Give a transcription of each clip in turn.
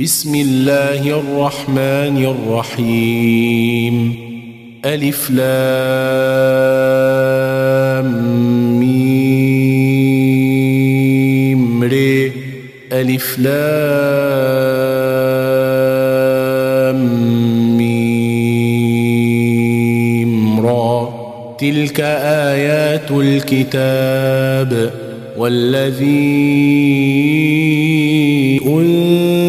بسم الله الرحمن الرحيم. ألف لام ميم ري ألف لام ميم را. تلك آيات الكتاب والذي أنزل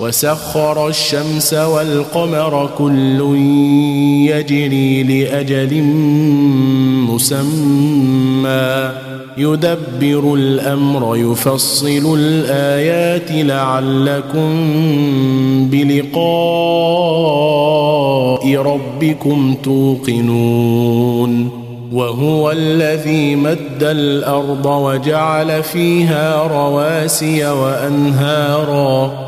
وسخر الشمس والقمر كل يجري لأجل مسمى. يدبر الأمر يفصل الآيات لعلكم بلقاء ربكم توقنون. وهو الذي مد الأرض وجعل فيها رواسي وأنهارا.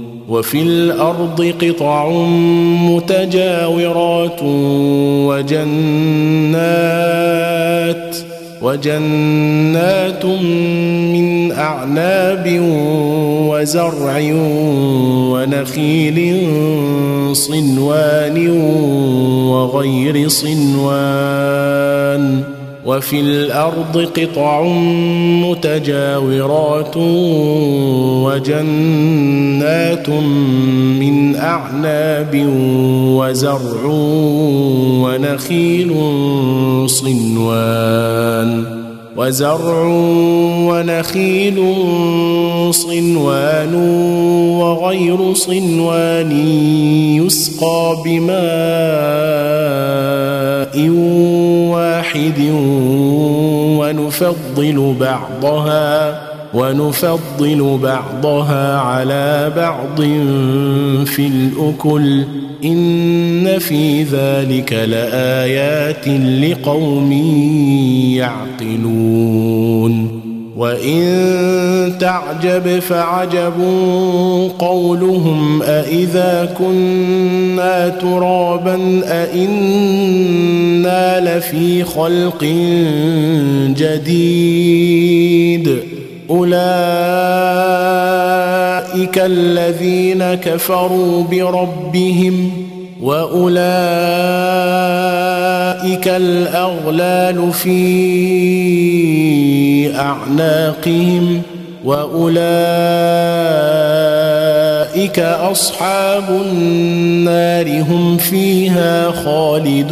وفي الأرض قطع متجاورات وجنات وجنات من أعناب وزرع ونخيل صنوان وغير صنوان وفي الأرض قطع متجاورات وجنات من أعناب وزرع ونخيل صنوان وزرع ونخيل صنوان وغير صنوان يسقى بماء واحد ونفضل بعضها ونفضل بعضها على بعض في الأكل. إن في ذلك لآيات لقوم يعقلون. وإن تعجب فعجب قولهم أإذا كنا ترابا أإنا لفي خلق جديد. أولئك الذين كفروا بربهم وأولئك الأغلال في أعناقهم وأولئك أصحاب النار هم فيها خالدون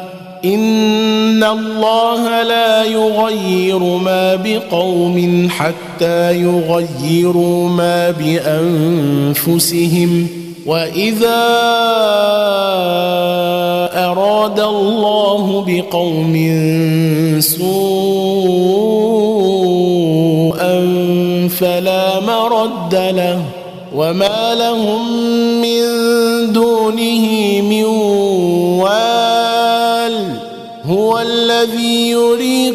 ان الله لا يغير ما بقوم حتى يغيروا ما بانفسهم واذا اراد الله بقوم سوءا فلا مرد له وما لهم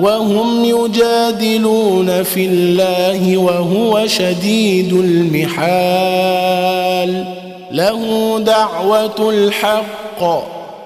وهم يجادلون في الله وهو شديد المحال. له دعوة الحق.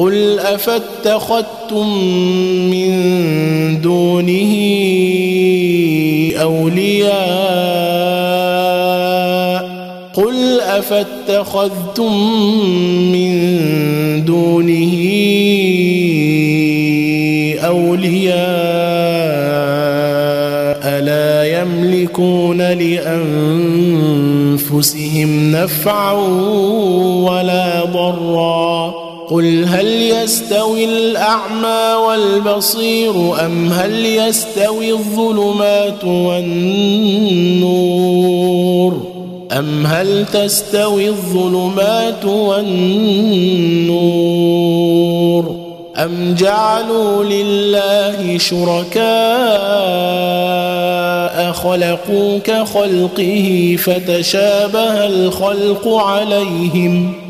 قل افاتخذتم من دونه اولياء؟ قل افاتخذتم من دونه اولياء؟ لا يملكون لانفسهم نفعا ولا ضرا قل هل يستوي الأعمى والبصير أم هل يستوي الظلمات والنور أم هل تستوي الظلمات والنور أم جعلوا لله شركاء خلقوا كخلقه فتشابه الخلق عليهم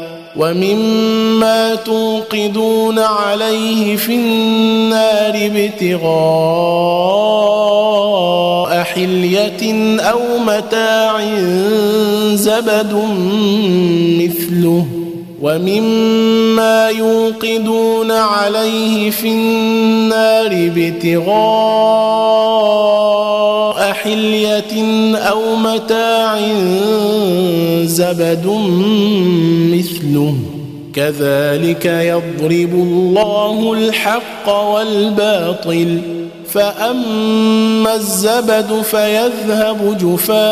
ومما توقدون عليه في النار ابتغاء حلية أو متاع زبد مثله. ومما يوقدون عليه في النار ابتغاء حلية أو متاع زبد مثله. كذلك يضرب الله الحق والباطل. فأما الزبد فيذهب جفاء.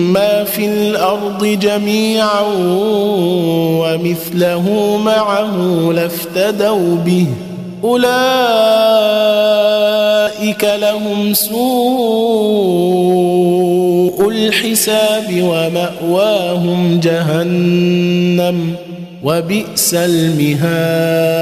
في الأرض جميعا ومثله معه لافتدوا به. أولئك لهم سوء الحساب ومأواهم جهنم وبئس المهاد.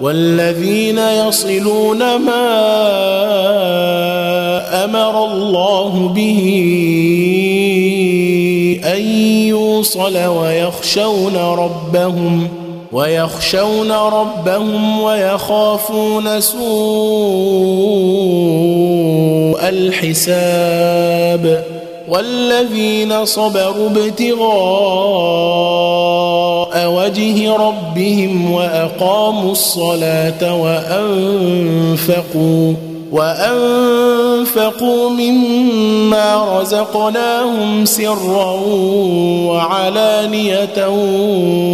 والذين يصلون ما أمر الله به أن يوصل ويخشون ربهم ويخشون ربهم ويخافون سوء الحساب والذين صبروا ابتغاء وجه ربهم وأقاموا الصلاة وأنفقوا وأنفقوا مما رزقناهم سرا وعلانية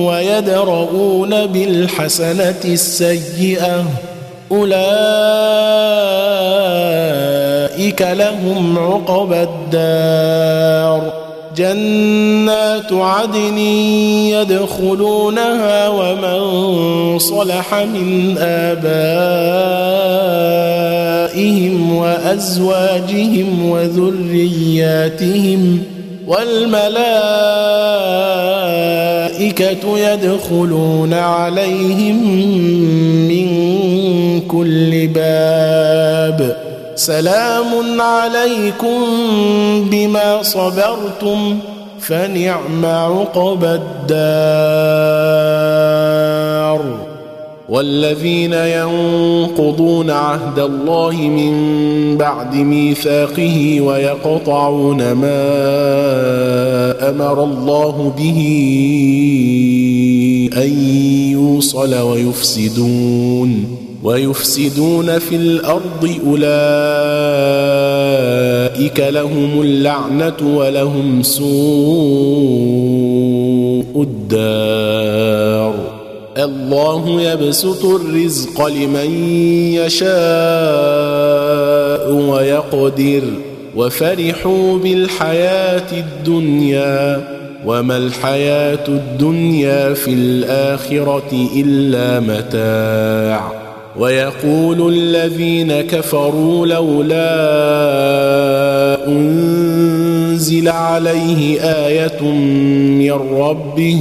ويدرؤون بالحسنة السيئة. أولئك لهم عقبى الدار. جنات عدن يدخلونها ومن صلح من آبائهم وأزواجهم وذرياتهم والملائكة يدخلون عليهم من كل باب سلام عليكم بما صبرتم فنعم عقبى الدار. والذين ينقضون عهد الله من بعد ميثاقه ويقطعون ما أمر الله به أن يوصل ويفسدون ويفسدون في الأرض أولئك لهم اللعنة ولهم سوء الدار الله يبسط الرزق لمن يشاء ويقدر وفرحوا بالحياة الدنيا وما الحياة الدنيا في الآخرة إلا متاع ويقول الذين كفروا لولا أنزل عليه آية من ربه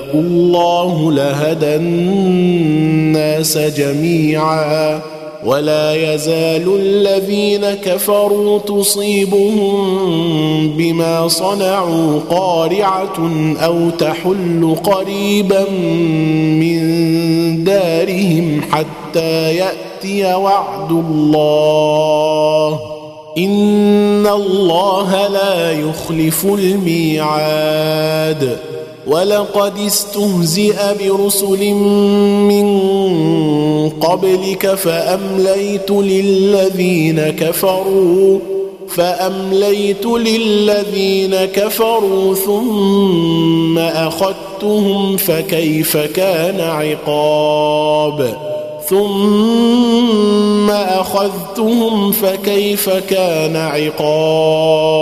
الله لهدى الناس جميعا ولا يزال الذين كفروا تصيبهم بما صنعوا قارعة أو تحل قريبا من دارهم حتى يأتي وعد الله. إن الله لا يخلف الميعاد. ولقد استهزئ برسل من قبلك فأمليت للذين كفروا فأمليت للذين كفروا ثم أخذتهم فكيف كان عقاب؟ ثم أخذتهم فكيف كان عقاب؟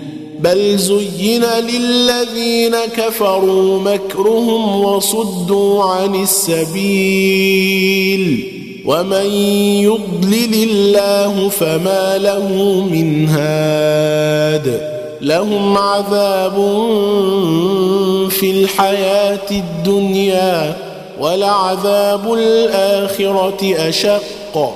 بل زين للذين كفروا مكرهم وصدوا عن السبيل ومن يضلل الله فما له من هاد لهم عذاب في الحياة الدنيا ولعذاب الآخرة أشق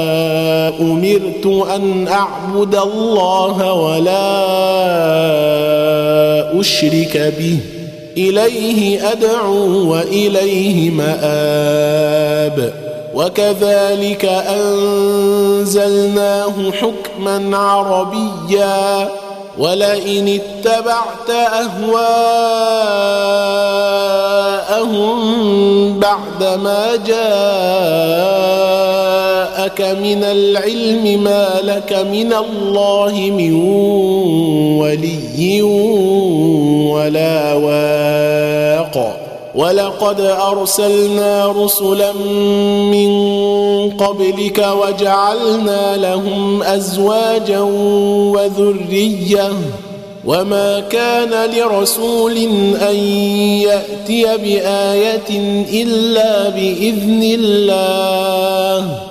أمرت أن أعبد الله ولا أشرك به. إليه أدعو وإليه مآب. وكذلك أنزلناه حكما عربيا. ولئن اتبعت أهواءهم بعد ما جاءك من العلم ما لك من الله من ولي ولا واق. ولقد أرسلنا رسلا من قبلك وجعلنا لهم أزواجا وذرية. وما كان لرسول أن يأتي بآية إلا بإذن الله.